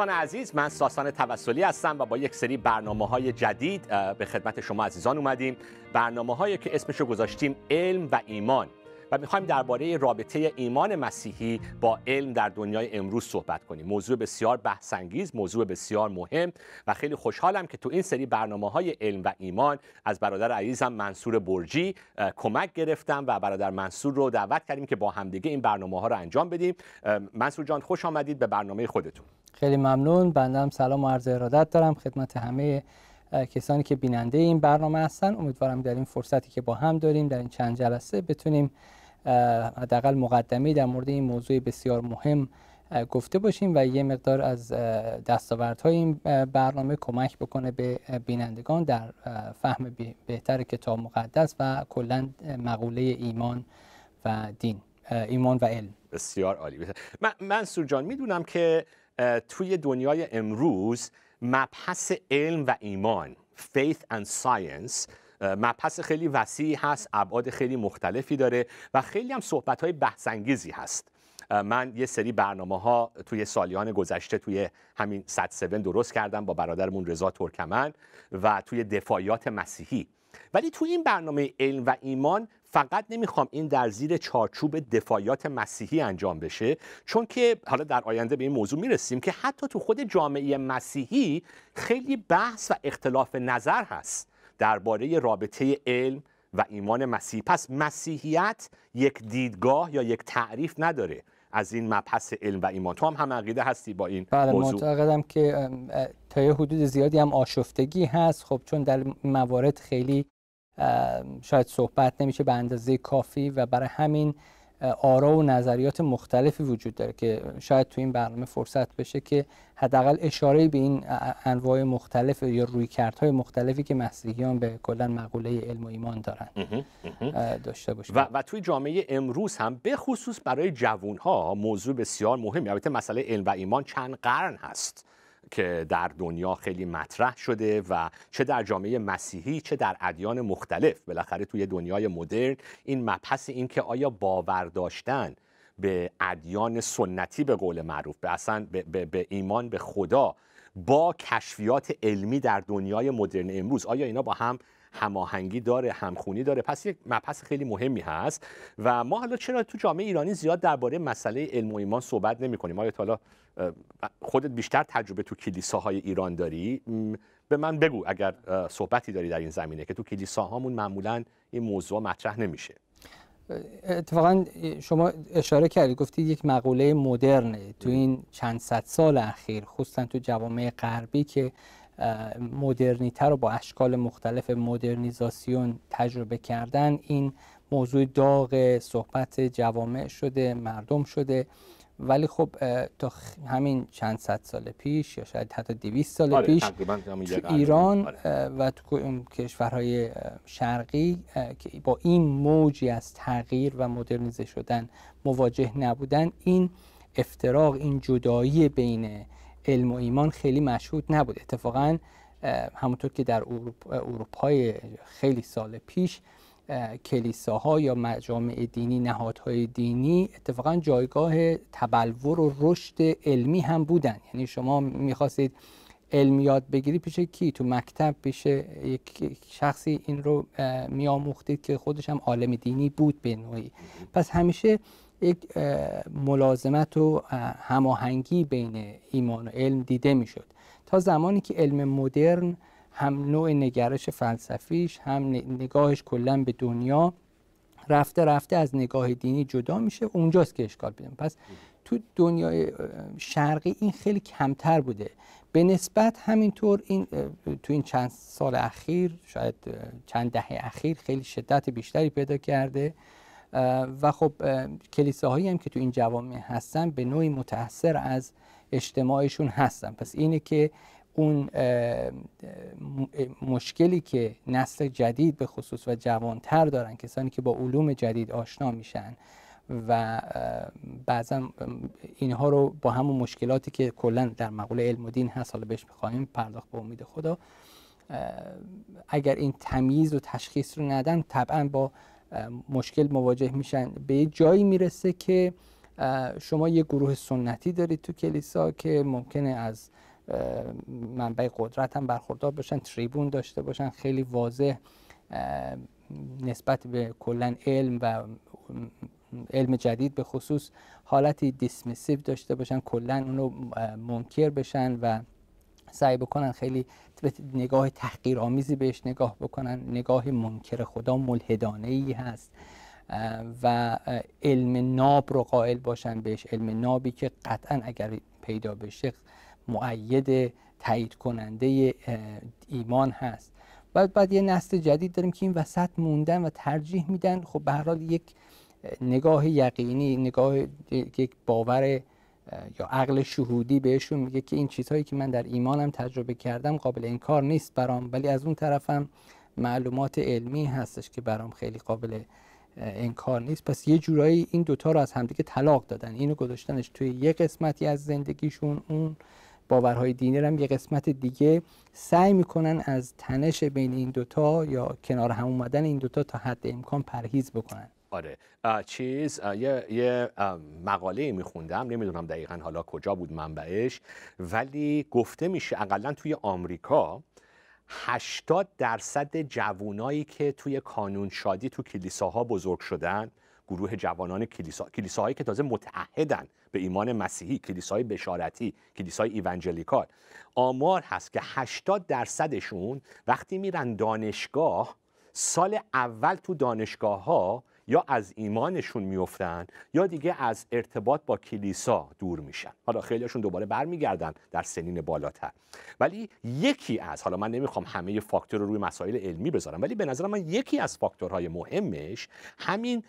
دوستان عزیز من ساسان توسلی هستم و با یک سری برنامه های جدید به خدمت شما عزیزان اومدیم. برنامه هایی که اسمشو گذاشتیم علم و ایمان. و می‌خوایم درباره رابطه ایمان مسیحی با علم در دنیای امروز صحبت کنیم. موضوع بسیار بحثانگیز موضوع بسیار مهم و خیلی خوشحالم که تو این سری برنامه های علم و ایمان از برادر عزیزم منصور برجی کمک گرفتم و برادر منصور رو دعوت کردیم که با همدیگه این برنامه ها رو انجام بدیم. منصور جان خوش آمدید به برنامه خودتون. خیلی ممنون. بندم سلام و عرض ارادت دارم خدمت همه کسانی که بیننده این برنامه هستن. امیدوارم در این فرصتی که با هم داریم در این چند جلسه بتونیم حداقل مقدمه در مورد این موضوع بسیار مهم گفته باشیم و یه مقدار از دستاوردهای این برنامه کمک بکنه به بینندگان در فهم بهتر کتاب مقدس و کلا مقوله ایمان و دین ایمان و علم. بسیار عالی. من منصور جان می‌دونم که توی دنیای امروز مبحث علم و ایمان faith and science مبحث خیلی وسیعی هست ابعاد خیلی مختلفی داره و خیلی هم صحبت های بحثانگیزی هست. من یه سری برنامه ها توی سالیان گذشته توی همین 107 درست کردم با برادرمون رضا ترکمن و توی دفاعیات مسیحی ولی توی این برنامه علم و ایمان فقط نمی‌خوام این در زیر چارچوب دفاعیات مسیحی انجام بشه چون که حالا در آینده به این موضوع می‌رسیم که حتی تو خود جامعه مسیحی خیلی بحث و اختلاف نظر هست درباره رابطه علم و ایمان مسیحی پس مسیحیت یک دیدگاه یا یک تعریف نداره. از این مبحث علم و ایمان. تو هم هم عقیده هستی با این بله موضوع؟ معتقدم که تا یه حدود زیادی هم آشفتگی هست. خب چون در موارد خیلی شاید صحبت نمیشه به اندازه کافی و برای همین آرا و نظریات مختلفی وجود داره که شاید تو این برنامه فرصت بشه که حداقل اشاره به این انواع مختلف یا رویکردهای مختلفی که مسیحیان به کلا مقوله علم و ایمان دارن داشته باشیم. و, و توی جامعه امروز هم به خصوص برای جوانها موضوع بسیار مهمی. البته مسئله علم و ایمان چند قرن هست. که در دنیا خیلی مطرح شده و چه در جامعه مسیحی چه در ادیان مختلف. بالاخره توی دنیای مدرن این مبحث این که آیا باور داشتن به ادیان سنتی به قول معروف به اصلا به, به, به ایمان به خدا با کشفیات علمی در دنیای مدرن امروز آیا اینا با هم هماهنگی داره همخونی داره. پس یک مبحث خیلی مهمی هست و ما حالا چرا تو جامعه ایرانی زیاد درباره مسئله علم و ایمان صحبت نمی کنیم آیا حالا خودت بیشتر تجربه تو کلیساهای ایران داری؟ به من بگو اگر صحبتی داری در این زمینه که تو کلیساهامون معمولا این موضوع مطرح نمیشه. اتفاقا شما اشاره کردید گفتید یک مقوله مدرنه. تو این چند صد سال اخیر خصوصا تو جوامع غربی که مدرنیته رو با اشکال مختلف مدرنیزاسیون تجربه کردن این موضوع داغ صحبت جوامع شده مردم شده ولی خب تا همین چند صد سال پیش یا شاید حتی دویست سال آره، پیش تو ایران آره. و تو کشورهای شرقی که با این موجی از تغییر و مدرنیزه شدن مواجه نبودن این افتراق این جدایی بین علم و ایمان خیلی مشهود نبود. اتفاقا همونطور که در اروپای خیلی سال پیش کلیساها یا مجامع دینی نهادهای دینی اتفاقا جایگاه تبلور و رشد علمی هم بودن. یعنی شما می‌خواستید علم یاد بگیری پیش کی؟ تو مکتب پیش یک شخصی این رو میآموختید که خودش هم عالم دینی بود به نوعی. پس همیشه یک ملازمت و هماهنگی بین ایمان و علم دیده می‌شد. تا زمانی که علم مدرن هم نوع نگرش فلسفیش هم نگاهش کلا به دنیا رفته رفته از نگاه دینی جدا میشه اونجاست که اشکال بیدم پس تو دنیای شرقی این خیلی کمتر بوده. به نسبت همینطور این تو این چند سال اخیر شاید چند دهه اخیر خیلی شدت بیشتری پیدا کرده. و خب کلیساهایی هم که تو این جوامع هستن به نوعی متاثر از اجتماعشون هستن. پس اینه که اون مشکلی که نسل جدید به خصوص و جوانتر دارن کسانی که با علوم جدید آشنا میشن و بعضا اینها رو با همون مشکلاتی که کلا در مقوله علم و دین هست حالا بهش می‌خواهیم پرداخت به امید خدا اگر این تمیز و تشخیص رو ندن طبعا با مشکل مواجه میشن. به یه جایی می‌رسه که شما یه گروه سنتی دارید تو کلیسا که ممکنه از منبع قدرت هم برخوردار باشن تریبون داشته باشن. خیلی واضح نسبت به کلا علم و علم جدید به خصوص حالتی دیسمیسیو داشته باشن. کلا اونو منکر بشن و سعی بکنن خیلی نگاه تحقیرآمیزی بهش نگاه بکنن نگاه منکر خدا ملحدانه ای هست و علم ناب رو قائل باشن بهش. علم نابی که قطعا اگر پیدا بشه معید تایید کننده ایمان هست. بعد بعد یه نسل جدید داریم که این وسط موندن و ترجیح میدن. خب به هر حال یک نگاه یقینی نگاه یک باور یا عقل شهودی بهشون میگه که این چیزهایی که من در ایمانم تجربه کردم قابل انکار نیست برام ولی از اون طرفم معلومات علمی هستش که برام خیلی قابل انکار نیست. پس یه جورایی این دوتا رو از همدیگه طلاق دادن. اینو گذاشتنش توی یه قسمتی از زندگیشون. اون باورهای دینی هم یه قسمت دیگه سعی می‌کنن از تنش بین این دوتا یا کنار هم اومدن این دوتا تا حد امکان پرهیز بکنن. آره. چیز یه, یه مقاله میخوندم نمی‌دونم دقیقا حالا کجا بود منبعش ولی گفته میشه اقلا توی آمریکا 80 درصد جوانایی که توی کانون شادی تو کلیساها بزرگ شدن گروه جوانان کلیسا کلیساهایی که تازه متعهدن به ایمان مسیحی کلیسای بشارتی کلیسای ایونجلیکال آمار هست که 80 درصدشون وقتی میرن دانشگاه سال اول تو دانشگاه ها یا از ایمانشون میفتن یا دیگه از ارتباط با کلیسا دور میشن. حالا خیلیشون دوباره برمیگردن در سنین بالاتر. ولی یکی از حالا من نمی‌خوام همه فاکتور رو روی مسائل علمی بذارم ولی به نظر من یکی از فاکتورهای مهمش همین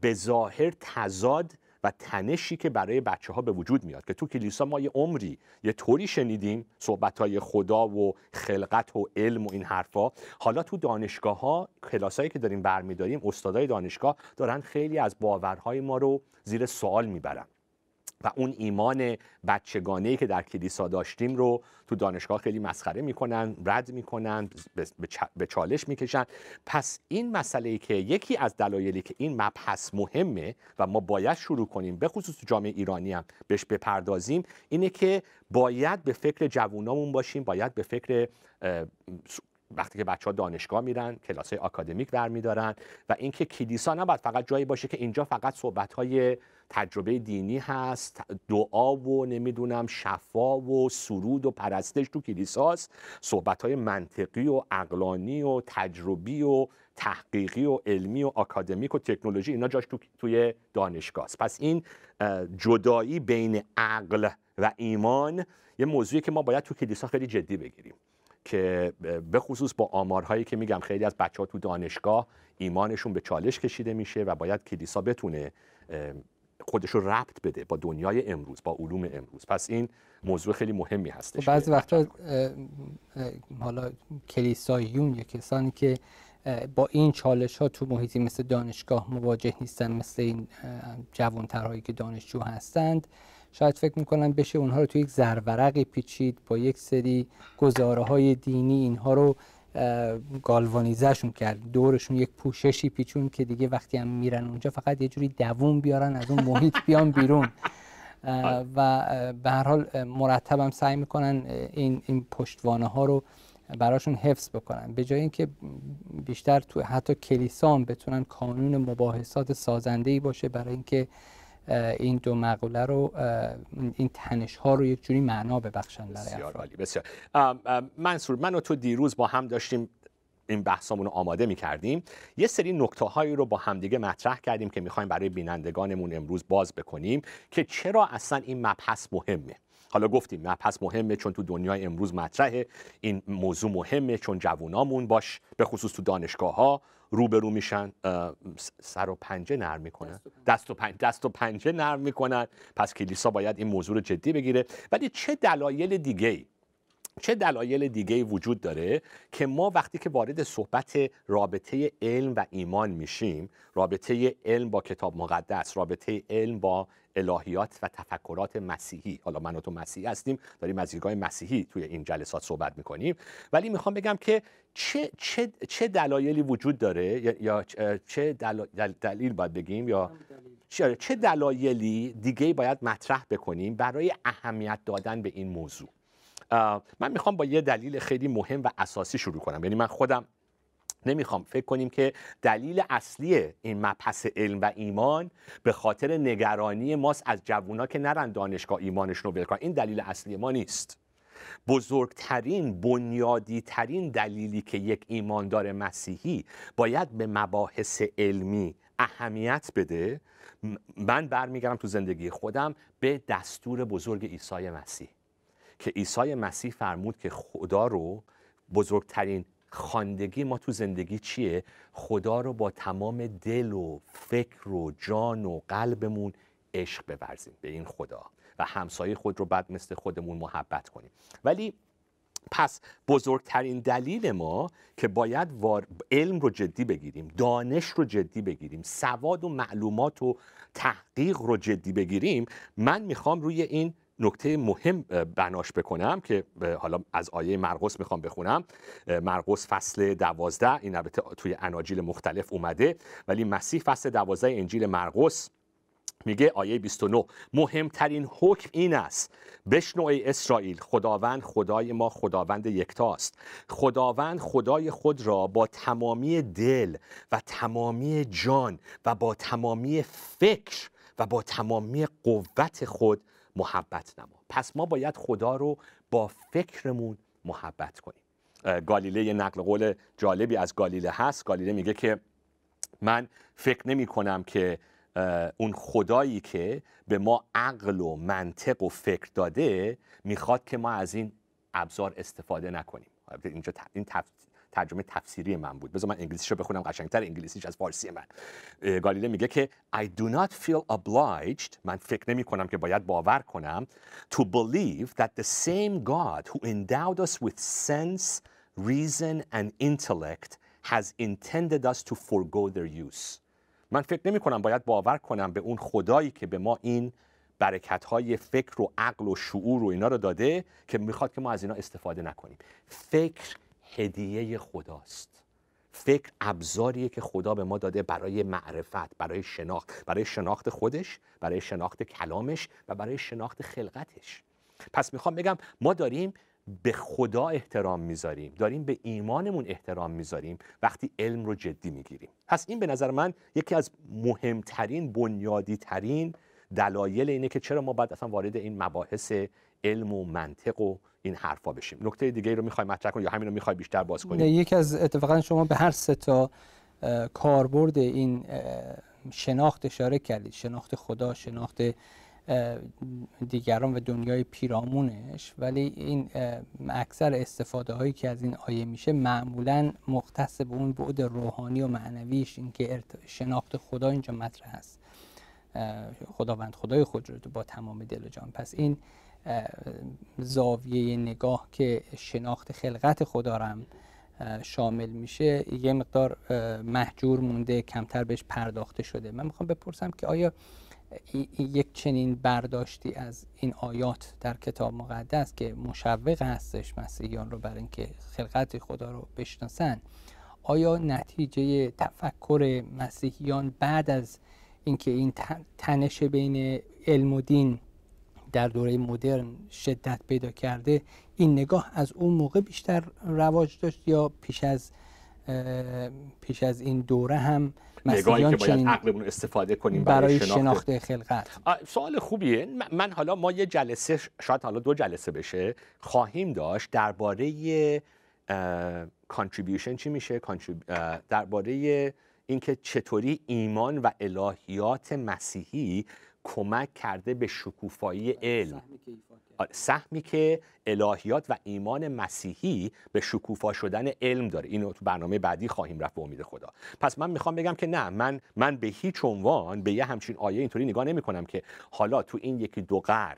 به ظاهر تضاد و تنشی که برای بچه ها به وجود میاد. که تو کلیسا ما یه عمری یه طوری شنیدیم صحبت های خدا و خلقت و علم و این حرفا. حالا تو دانشگاه ها کلاسایی که داریم برمیداریم استادای دانشگاه دارن خیلی از باورهای ما رو زیر سوال می‌برن. و اون ایمان بچگانه که در کلیسا داشتیم رو تو دانشگاه خیلی مسخره می‌کنن رد می‌کنن به چالش می‌کشن. پس این مسئله ای که یکی از دلایلی که این مبحث مهمه و ما باید شروع کنیم به خصوص تو جامعه ایرانی هم بهش بپردازیم اینه که باید به فکر جوونامون باشیم باید به فکر وقتی که بچه ها دانشگاه میرن کلاس آکادمیک برمیدارن و اینکه کلیسا نباید فقط جایی باشه که اینجا فقط صحبت های تجربه دینی هست دعا و نمی‌دونم شفا و سرود و پرستش تو کلیساست. صحبت های منطقی و اقلانی و تجربی و تحقیقی و علمی و آکادمیک و تکنولوژی اینا جاش تو توی دانشگاه است پس این جدایی بین عقل و ایمان یه موضوعی که ما باید تو کلیسا خیلی جدی بگیریم. که به خصوص با آمارهایی که میگم خیلی از بچه ها تو دانشگاه ایمانشون به چالش کشیده میشه و باید کلیسا بتونه خودش رو ربط بده با دنیای امروز با علوم امروز. پس این موضوع خیلی مهمی هستش خب بعضی وقتا حالا کلیساییون یا کسانی که با این چالش ها تو محیطی مثل دانشگاه مواجه نیستن مثل این جوانترهایی که دانشجو هستند شاید فکر می‌کنن بشه اونها رو توی یک زرورقی پیچید با یک سری گزاره های دینی اینها رو گالوانیزشون کرد دورشون یک پوششی پیچون که دیگه وقتی هم میرن اونجا فقط یه جوری دووم بیارن از اون محیط بیان بیرون. و به هر حال مرتب سعی می‌کنن این, این پشتوانه ها رو براشون حفظ بکنن. به جای اینکه بیشتر تو حتی کلیسا هم بتونن کانون مباحثات سازنده ای باشه برای اینکه این دو مقوله رو این تنش ها رو یک جوری معنا ببخشن برای بسیار عالی بسیار. منصور من و تو دیروز با هم داشتیم این بحثمون رو آماده می کردیم یه سری نکته هایی رو با همدیگه مطرح کردیم که می‌خوایم برای بینندگانمون امروز باز بکنیم که چرا اصلا این مبحث مهمه. حالا گفتیم مبحث مهمه چون تو دنیای امروز مطرحه این موضوع مهمه چون جوونامون باش به خصوص تو دانشگاه ها روبرو میشن سر و پنجه نرم می‌کنن. دست و پنجه, دست و پنجه نرم می‌کنن. پس کلیسا باید این موضوع رو جدی بگیره. ولی چه دلایل دیگه چه دلایل دیگه وجود داره که ما وقتی که وارد صحبت رابطه علم و ایمان میشیم رابطه علم با کتاب مقدس رابطه علم با الهیات و تفکرات مسیحی حالا من و تو مسیحی هستیم داریم از دیدگاه مسیحی توی این جلسات صحبت می‌کنیم ولی می‌خوام بگم که چه, چه, چه دلایلی وجود داره یا چه دلیل باید بگیم یا چه دلایلی دیگه باید مطرح بکنیم برای اهمیت دادن به این موضوع. من می‌خوام با یه دلیل خیلی مهم و اساسی شروع کنم. یعنی من خودم نمی‌خوام فکر کنیم که دلیل اصلی این مبحث علم و ایمان به خاطر نگرانی ماست از جوونا که نرن دانشگاه ایمانشون رو این دلیل اصلی ما نیست. بزرگترین بنیادی ترین دلیلی که یک ایماندار مسیحی باید به مباحث علمی اهمیت بده. من برمیگردم تو زندگی خودم به دستور بزرگ عیسی مسیح. که عیسی مسیح فرمود که خدا رو بزرگترین خاندگی ما تو زندگی چیه؟ خدا رو با تمام دل و فکر و جان و قلبمون عشق بورزیم به این خدا و همسایه خود رو بعد مثل خودمون محبت کنیم. ولی پس بزرگترین دلیل ما که باید علم رو جدی بگیریم دانش رو جدی بگیریم سواد و معلومات و تحقیق رو جدی بگیریم من می‌خوام روی این نکته مهم بناش بکنم که حالا از آیه مرقس می‌خوام بخونم. مرقس فصل دوازده این البته توی اناجیل مختلف اومده ولی مسیح فصل دوازده انجیل مرقس میگه آیه 29 مهمترین حکم این است. بشنو ای اسرائیل خداوند خدای ما خداوند یکتاست. خداوند خدای خود را با تمامی دل و تمامی جان و با تمامی فکر و با تمامی قوت خود محبت نما. پس ما باید خدا رو با فکرمون محبت کنیم. گالیله نقل قول جالبی از گالیله هست. گالیله میگه که من فکر نمی کنم که اون خدایی که به ما عقل و منطق و فکر داده می‌خواد که ما از این ابزار استفاده نکنیم. اینجا این ترجمه تفسیری من بود. بذار من انگلیسیشو بخونم قشنگتر انگلیسیش از فارسی من. گالیله میگه که I do not feel obliged من فکر نمی کنم که باید باور کنم to believe that the same God who endowed us with sense, reason and intellect has intended us to forego their use. من فکر نمی کنم باید باور کنم به اون خدایی که به ما این برکت های فکر و عقل و شعور و اینا رو داده که می‌خواد که ما از اینا استفاده نکنیم. فکر هدیه خداست. فکر ابزاریه که خدا به ما داده برای معرفت برای شناخت. برای شناخت خودش برای شناخت کلامش و برای شناخت خلقتش. پس می‌خوام بگم ما داریم به خدا احترام می‌ذاریم. داریم به ایمانمون احترام می‌ذاریم. وقتی علم رو جدی می‌گیریم. پس این به نظر من یکی از مهمترین بنیادی ترین دلایل اینه که چرا ما باید اصلا وارد این مباحث علم و منطق و این حرفا بشیم. نکته دیگه رو می‌خوای مطرح کنی یا همین رو می‌خوای بیشتر باز کنی؟ یکی از اتفاقا شما به هر سه تا کاربرد این شناخت اشاره کردید. شناخت خدا شناخت دیگران و دنیای پیرامونش. ولی این اکثر استفاده هایی که از این آیه میشه معمولا مختص به اون بعد روحانی و معنویش اینکه شناخت خدا اینجا مطرح است. خداوند خدای خود رو با تمام دل و جان. پس این زاویه نگاه که شناخت خلقت خدا رم شامل میشه یه مقدار محجور مونده کمتر بهش پرداخته شده. من می‌خوام بپرسم که آیا یک چنین برداشتی از این آیات در کتاب مقدس که مشوق هستش مسیحیان رو برای اینکه خلقت خدا رو بشناسن آیا نتیجه تفکر مسیحیان بعد از اینکه این تنش بین علم و دین در دوره مدرن شدت پیدا کرده این نگاه از اون موقع بیشتر رواج داشت یا پیش از پیش از این دوره هم نگاهی که باید عقلمون استفاده کنیم برای, برای شناخت. خلقت؟ سوال خوبیه. من حالا ما یه جلسه شاید حالا دو جلسه بشه خواهیم داشت درباره کانتریبیوشن چی میشه؟ درباره اینکه چطوری ایمان و الهیات مسیحی کمک کرده به شکوفایی علم. سهمی که الهیات و ایمان مسیحی به شکوفا شدن علم داره. اینو تو برنامه بعدی خواهیم رفت به امید خدا. پس من می‌خوام بگم که نه من من به هیچ عنوان به یه همچین آیه اینطوری نگاه نمی کنم که حالا تو این یکی دو قرن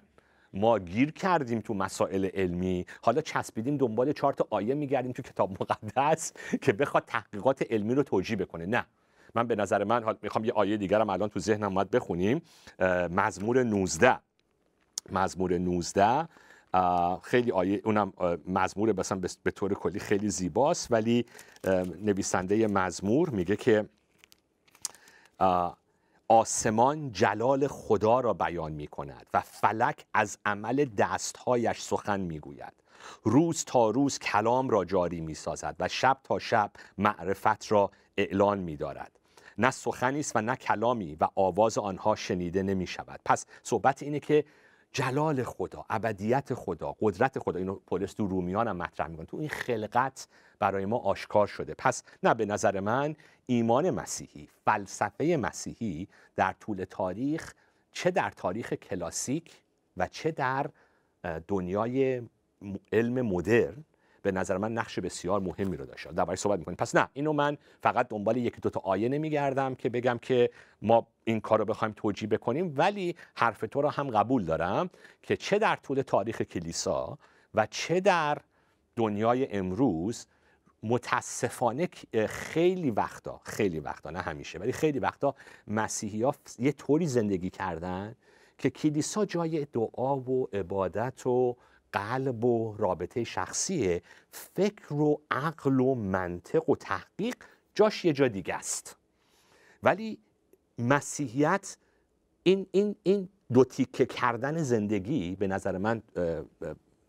ما گیر کردیم تو مسائل علمی حالا چسبیدیم دنبال چهار تا آیه میگردیم تو کتاب مقدس که بخواد تحقیقات علمی رو توجیه بکنه. نه. من به نظر من می‌خوام یه آیه دیگرم الان تو ذهنم اومد بخونیم. مزمور 19 مزمور 19 خیلی آیه اونم مزمور مثلا به طور کلی خیلی زیباست ولی نویسنده مزمور میگه که آسمان جلال خدا را بیان می کند و فلک از عمل دستهایش سخن می گوید روز تا روز کلام را جاری می سازد و شب تا شب معرفت را اعلان می دارد نه سخنی است و نه کلامی و آواز آنها شنیده نمی شود پس صحبت اینه که جلال خدا ابدیت خدا قدرت خدا اینو پولس تو رومیان هم مطرح می‌کنه. تو این خلقت برای ما آشکار شده. پس نه به نظر من ایمان مسیحی فلسفه مسیحی در طول تاریخ چه در تاریخ کلاسیک و چه در دنیای علم مدرن به نظر من نقش بسیار مهمی رو داشته درباره صحبت می‌کنیم. پس نه اینو من فقط دنبال یکی دو تا آیه نمیگردم که بگم که ما این کار رو بخوایم توجیه بکنیم ولی حرف تو رو هم قبول دارم که چه در طول تاریخ کلیسا و چه در دنیای امروز متاسفانه خیلی وقتا خیلی وقتا نه همیشه ولی خیلی وقتا مسیحی ها یه طوری زندگی کردن که کلیسا جای دعا و عبادت و قلب و رابطه شخصیه فکر و عقل و منطق و تحقیق جاش یه جا دیگه است. ولی مسیحیت این, این, این دو تیکه کردن زندگی به نظر من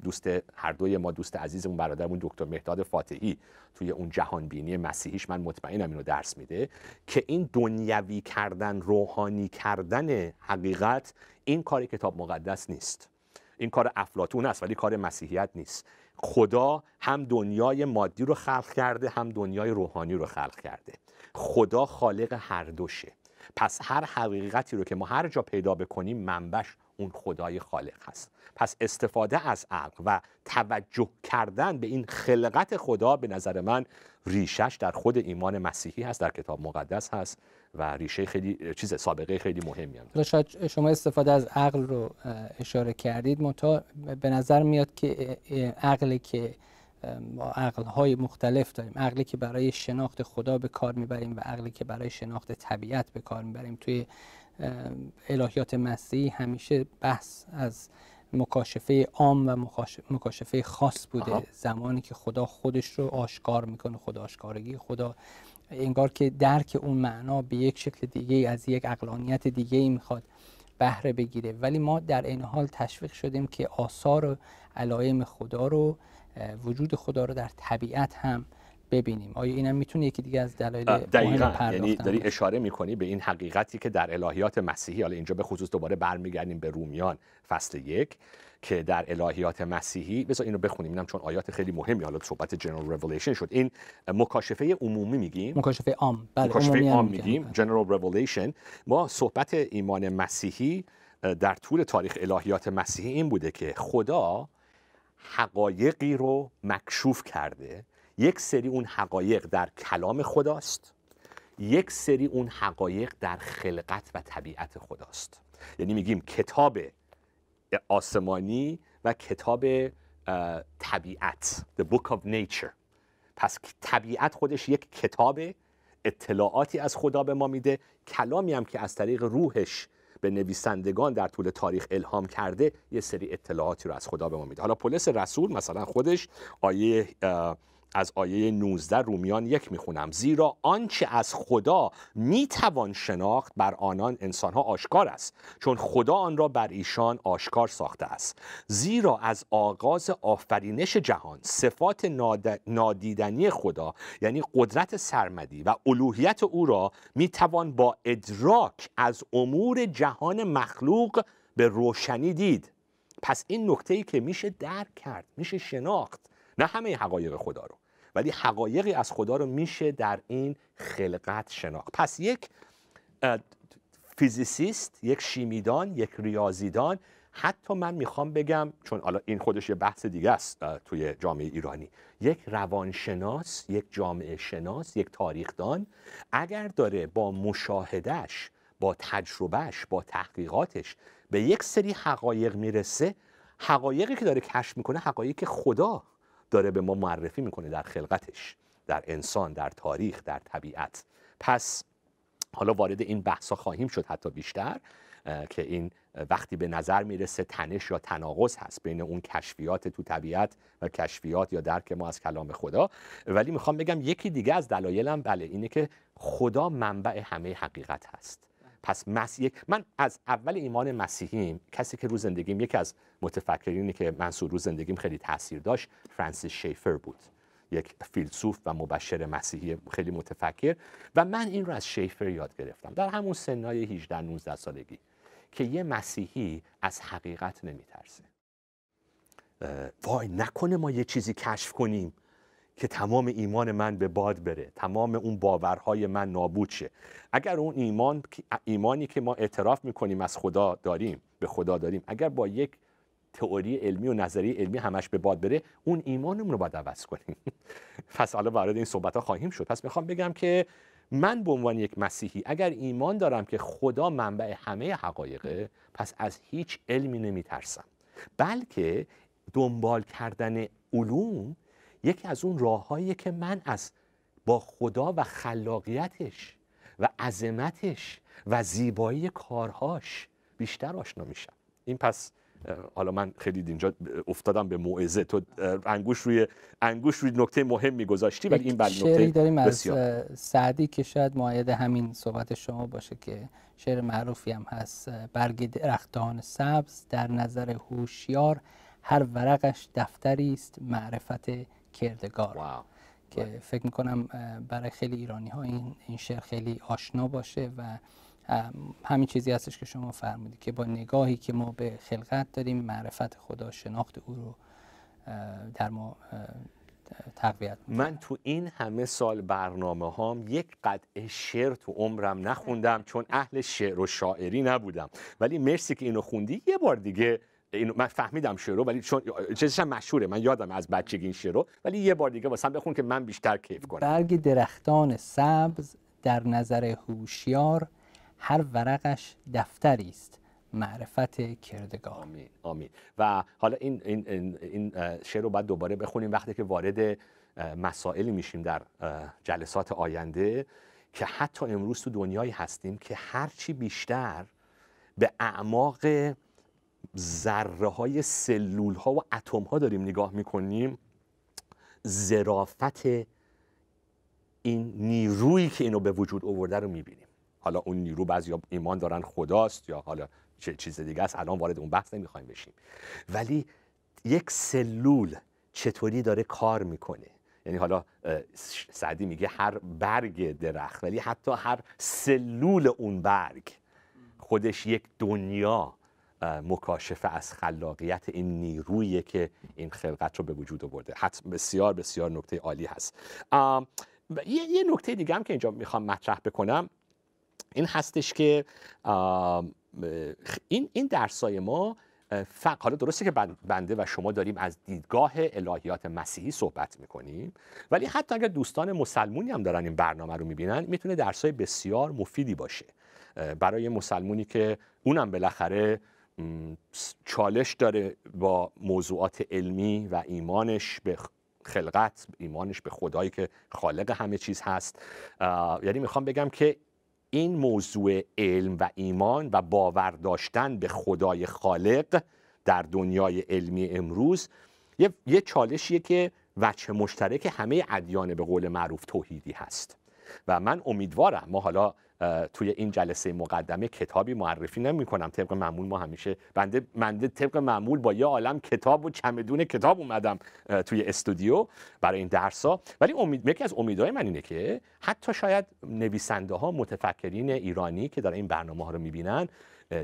دوست هر دوی ما دوست عزیزمون برادرمون دکتر مهداد فاتحی توی اون جهان بینی مسیحیش من مطمئنم اینو درس میده که این دنیوی کردن روحانی کردن حقیقت این کار کتاب مقدس نیست. این کار افلاتون است ولی کار مسیحیت نیست. خدا هم دنیای مادی رو خلق کرده هم دنیای روحانی رو خلق کرده. خدا خالق هر دوشه. پس هر حقیقتی رو که ما هر جا پیدا بکنیم منبش اون خدای خالق هست. پس استفاده از عقل و توجه کردن به این خلقت خدا به نظر من ریشش در خود ایمان مسیحی هست در کتاب مقدس هست و ریشه خیلی چیز سابقه خیلی مهمی هم شاید شما استفاده از عقل رو اشاره کردید. منتها به نظر میاد که عقلی که ما عقل های مختلف داریم عقلی که برای شناخت خدا به کار می‌بریم و عقلی که برای شناخت طبیعت به کار می‌بریم توی الهیات مسیحی همیشه بحث از مکاشفه عام و مکاشفه خاص بوده. زمانی که خدا خودش رو آشکار می‌کنه خدا آشکارگی خدا انگار که درک اون معنا به یک شکل دیگه از یک اقلانیت دیگه ای می‌خواد بهره بگیره. ولی ما در این حال تشویق شدیم که آثار و علائم خدا رو وجود خدا رو در طبیعت هم ببینیم. آیا اینم می‌تونه یکی دیگه از دلایل دقیقا. یعنی داری اشاره می‌کنی به این حقیقتی که در الهیات مسیحی حالا اینجا به خصوص دوباره برمیگردیم به رومیان فصل یک که در الهیات مسیحی بذار اینو بخونیم. اینم چون آیات خیلی مهمی. حالا صحبت جنرال ریولیشن شد. این مکاشفه عمومی میگیم. مکاشفه عام. بله مکاشفه عام میگیم. جنرال ریولیشن ما صحبت ایمان مسیحی در طول تاریخ الهیات مسیحی این بوده که خدا حقایقی رو مکشوف کرده. یک سری اون حقایق در کلام خداست. یک سری اون حقایق در خلقت و طبیعت خداست. یعنی میگیم کتاب آسمانی و کتاب طبیعت The Book of Nature. پس طبیعت خودش یک کتاب اطلاعاتی از خدا به ما میده. کلامی هم که از طریق روحش به نویسندگان در طول تاریخ الهام کرده یه سری اطلاعاتی رو از خدا به ما میده. حالا پولس رسول مثلا خودش آیه از آیه 19 رومیان یک می‌خونم. زیرا آنچه از خدا می‌توان شناخت بر آنان انسانها آشکار است چون خدا آن را بر ایشان آشکار ساخته است. زیرا از آغاز آفرینش جهان صفات نادیدنی خدا یعنی قدرت سرمدی و الوهیت او را می‌توان با ادراک از امور جهان مخلوق به روشنی دید. پس این نکته ای که میشه درک کرد میشه شناخت نه همه حقایق خدا رو. ولی حقایقی از خدا رو میشه در این خلقت شناخت. پس یک فیزیسیست یک شیمیدان یک ریاضیدان. حتی من می‌خوام بگم چون حالا این خودش یه بحث دیگه است توی جامعه ایرانی. یک روانشناس یک جامعه شناس یک تاریخدان اگر داره با مشاهدش با تجربهش با تحقیقاتش به یک سری حقایق می‌رسه حقایقی که داره کشف می‌کنه حقایقی خدا داره به ما معرفی می‌کنه در خلقتش در انسان در تاریخ در طبیعت. پس حالا وارد این بحثا خواهیم شد حتی بیشتر که این وقتی به نظر می‌رسه تنش یا تناقض هست بین اون کشفیات تو طبیعت و کشفیات یا درک ما از کلام خدا. ولی می‌خوام بگم یکی دیگه از دلایلم بله اینه که خدا منبع همه حقیقت هست. پس مسیح من از اول ایمان مسیحیم کسی که رو زندگیم یکی از متفکرینی که من رو زندگیم خیلی تاثیر داشت فرانسیس شیفر بود. یک فیلسوف و مبشر مسیحی خیلی متفکر. و من این رو از شیفر یاد گرفتم. در همون سنای 18 19 سالگی که یه مسیحی از حقیقت نمیترسه. وای نکنه ما یه چیزی کشف کنیم. که تمام ایمان من به باد بره تمام اون باورهای من نابود شه. اگر اون ایمان ایمانی که ما اعتراف می‌کنیم از خدا داریم به خدا داریم اگر با یک تئوری علمی و نظریه علمی همش به باد بره اون ایمانمون رو باید عوض کنیم. پس حالا وارد این صحبت ها خواهیم شد. پس می‌خوام بگم که من به عنوان یک مسیحی اگر ایمان دارم که خدا منبع همه حقایقه پس از هیچ علمی نمیترسم. بلکه دنبال کردن علوم یکی از اون راههایی که من از با خدا و خلاقیتش و عظمتش و زیبایی کارهاش بیشتر آشنا میشم. این پس حالا من خیلی اینجا افتادم به موعظه. تو انگوش روی انگوش روی نکته مهم میگذاشتی ولی این بل نکته داریم از سعدی که شاید مایه همین صحبت شما باشه که شعر معروفی هم هست برگ درختان سبز در نظر هوشیار هر ورقش دفتری است معرفت کردگار. واو. که فکر می‌کنم برای خیلی ایرانی ها این, این شعر خیلی آشنا باشه و همین چیزی هستش که شما فرمودید که با نگاهی که ما به خلقت داریم معرفت خدا شناخت او رو در ما تقویت من تو این همه سال برنامه هام یک قطعه شعر تو عمرم نخوندم چون اهل شعر و شاعری نبودم. ولی مرسی که اینو خوندی. یه بار دیگه اینو من فهمیدم شعر رو ولی چون چیزش مشهوره من یادم از بچگی این شعر رو ولی یه بار دیگه واسم بخون که من بیشتر کیف کنم. برگ درختان سبز در نظر هوشیار هر ورقش دفتری است. معرفت کردگار. آمین آمین. و حالا این این این شعر رو باید دوباره بخونیم وقتی که وارد مسائلی میشیم در جلسات آینده که حتی امروز تو دنیایی هستیم که هرچی بیشتر به اعماق ذره های سلول ها و اتم ها داریم نگاه می‌کنیم زرافت این نیرویی که اینو به وجود آورده رو می‌بینیم. حالا اون نیرو بعضی ایمان دارن خداست یا حالا چه چیز دیگه است الان وارد اون بحث نمی‌خوایم بشیم. ولی یک سلول چطوری داره کار می‌کنه؟ یعنی حالا سعدی میگه هر برگ درخت ولی حتی هر سلول اون برگ خودش یک دنیا مکاشفه از خلاقیت این نیرویی که این خلقت رو به وجود آورده. حتم بسیار بسیار نکته عالی هست. یه, یه نکته دیگه هم که اینجا می‌خوام مطرح بکنم این هستش که این این درسای ما فقط حالا درسته که بنده و شما داریم از دیدگاه الهیات مسیحی صحبت می‌کنیم ولی حتی اگر دوستان مسلمونی هم دارن این برنامه رو می‌بینن می‌تونه درسای بسیار مفیدی باشه. برای مسلمونی که اونم بالاخره چالش داره با موضوعات علمی و ایمانش به خلقت ایمانش به خدایی که خالق همه چیز هست. یعنی می‌خوام بگم که این موضوع علم و ایمان و باور داشتن به خدای خالق در دنیای علمی امروز یه, یه چالشیه که وجه مشترک همه ادیان به قول معروف توحیدی هست. و من امیدوارم ما حالا توی این جلسه مقدمه کتابی معرفی نمی کنم طبق معمول ما همیشه بنده منده طبق معمول با یه عالم کتاب و چمدون کتاب اومدم توی استودیو برای این درسا ولی امید یکی از امیدهای من اینه که حتی شاید نویسنده ها متفکرین ایرانی که دارن این برنامه ها رو می‌بینن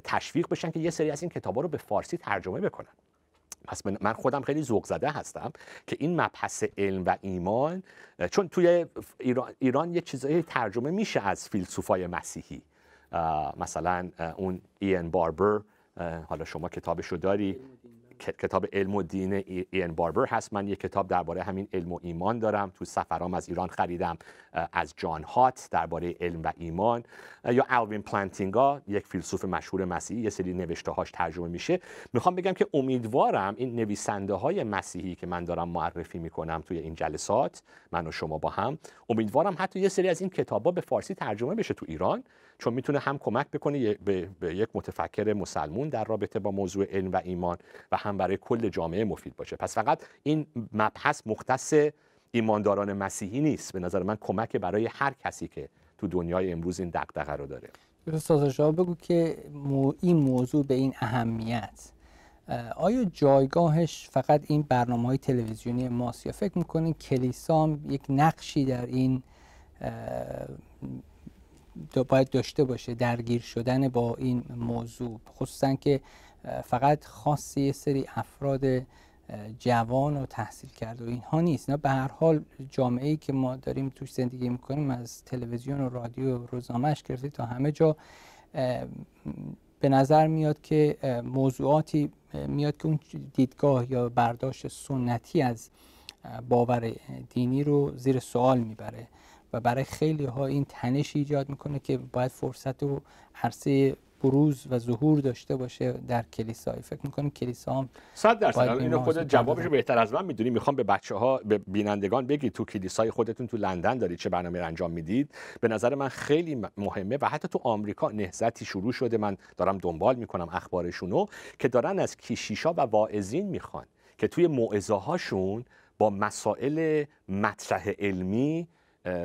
تشویق بشن که یه سری از این کتاب ها رو به فارسی ترجمه بکنن. پس من خودم خیلی ذوق زده هستم که این مبحث علم و ایمان چون توی ایران, ایران یه چیزایی ترجمه میشه از فیلسوفای مسیحی. مثلا اون این باربر حالا شما کتابشو داری. کتاب علم و دین این باربر هست. من یک کتاب درباره همین علم و ایمان دارم. تو سفرام از ایران خریدم از جان هات درباره علم و ایمان. یا الوین پلانتینگا یک فیلسوف مشهور مسیحی یه سری نوشته هاش ترجمه میشه. می‌خوام بگم که امیدوارم این نویسنده های مسیحی که من دارم معرفی می‌کنم توی این جلسات من و شما با هم امیدوارم حتی یه سری از این کتابا به فارسی ترجمه بشه تو ایران چون می‌تونه هم کمک بکنه به, یک متفکر مسلمون در رابطه با موضوع علم و ایمان و هم برای کل جامعه مفید باشه. پس فقط این مبحث مختص ایمانداران مسیحی نیست. به نظر من کمک برای هر کسی که تو دنیای امروز این دغدغه رو داره. استاد شما بگو که این موضوع به این اهمیت. آیا جایگاهش فقط این برنامه های تلویزیونی ماست یا فکر می‌کنین کلیسا یک نقشی در این باید داشته باشه درگیر شدن با این موضوع؟ خصوصا که فقط خاص یه سری افراد جوان و تحصیل کرده و اینها نیست. نه به هر حال جامعه ای که ما داریم توش زندگی می‌کنیم از تلویزیون و رادیو و روزنامهش گرفته تا همه جا به نظر میاد که موضوعاتی میاد که اون دیدگاه یا برداشت سنتی از باور دینی رو زیر سوال می‌بره. و برای خیلی ها این تنش ایجاد می‌کنه که باید فرصت و عرصه بروز و ظهور داشته باشه در کلیسای. فکر می‌کنم کلیسا هم صد درصد. اینو خود جوابش رو بهتر از من می‌دونی. می‌خوام به بچه ها به بینندگان بگید تو کلیسای خودتون تو لندن دارید چه برنامه انجام می‌دید. به نظر من خیلی مهمه و حتی تو آمریکا نهضتی شروع شده. من دارم دنبال می‌کنم اخبارشونو که دارن از کیشیشا و واعظین می‌خوان که توی موعظه هاشون با مسائل مطرح علمی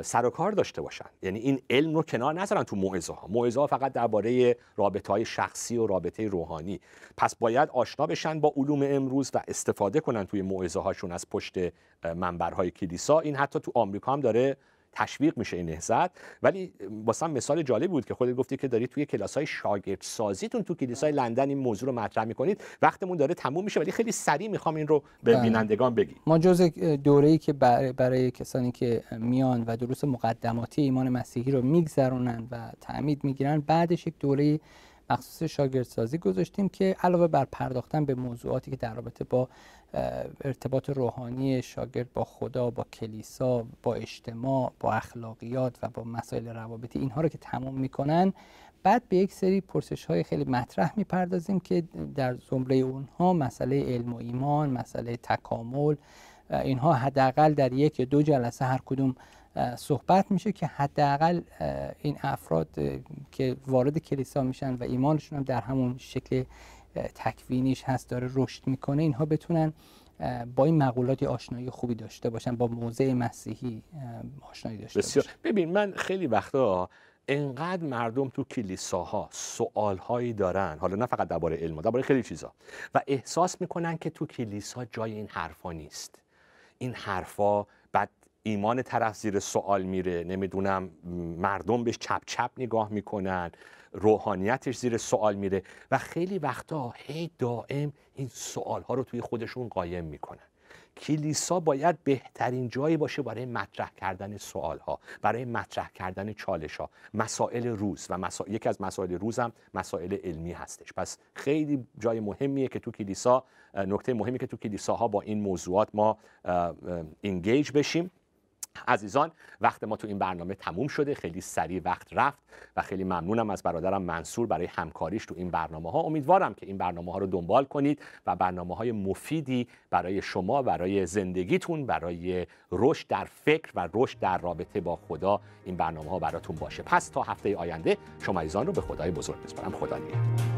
سر و کار داشته باشن. یعنی این علم رو کنار نذارن تو موعظه ها موعظه فقط درباره رابطه های شخصی و رابطه روحانی. پس باید آشنا بشن با علوم امروز و استفاده کنن توی موعظه هاشون از پشت منبرهای کلیسا. این حتی تو آمریکا هم داره تشویق میشه این نهضت. ولی واسه مثال جالب بود که خودت گفتی که دارید توی کلاس های شاگرد سازیتون تو کلیسای لندن این موضوع رو مطرح می‌کنید. وقتمون داره تموم میشه ولی خیلی سریع می‌خوام این رو به بله. بینندگان بگی ما جز دوره ای که برای, کسانی که میان و دروس مقدماتی ایمان مسیحی رو میگذرونن و تعمید می‌گیرن بعدش یک دوره مخصوص شاگردسازی گذاشتیم که علاوه بر پرداختن به موضوعاتی که در رابطه با ارتباط روحانی شاگرد با خدا با کلیسا با اجتماع با اخلاقیات و با مسائل روابطی اینها رو که تمام می‌کنن. بعد به یک سری پرسش های خیلی مطرح می‌پردازیم که در زمره اونها مسئله علم و ایمان مسئله تکامل اینها حداقل در یک یا دو جلسه هر کدوم صحبت میشه که حداقل این افراد که وارد کلیسا میشن و ایمانشون هم در همون شکل تکوینیش هست داره رشد می‌کنه اینها بتونن با این مقولات آشنایی خوبی داشته باشن با موضع مسیحی آشنایی داشته بسیار. باشن. ببین من خیلی وقتا انقدر مردم تو کلیساها سوالهایی دارن حالا نه فقط درباره علم درباره خیلی چیزا و احساس می‌کنن که تو کلیسا جای این حرفا نیست. این حرفا بعد ایمان طرف زیر سوال میره نمی‌دونم مردم بهش چپ چپ نگاه می‌کنن. روحانیتش زیر سوال میره و خیلی وقتا هی دائم این سوال ها رو توی خودشون قایم می‌کنن. کلیسا باید بهترین جایی باشه برای مطرح کردن سوال ها برای مطرح کردن چالش ها مسائل روز و یکی از مسائل روز هم مسائل علمی هستش. پس خیلی جای مهمیه که تو کلیسا نکته مهمی که تو کلیساها با این موضوعات ما انگیج بشیم. عزیزان وقت ما تو این برنامه تموم شده. خیلی سریع وقت رفت و خیلی ممنونم از برادرم منصور برای همکاریش تو این برنامه ها امیدوارم که این برنامه ها رو دنبال کنید و برنامه های مفیدی برای شما برای زندگیتون برای رشد در فکر و رشد در رابطه با خدا این برنامه ها براتون باشه. پس تا هفته آینده شما عزیزان رو به خدای بزرگ بسپارم خدا نگهدار.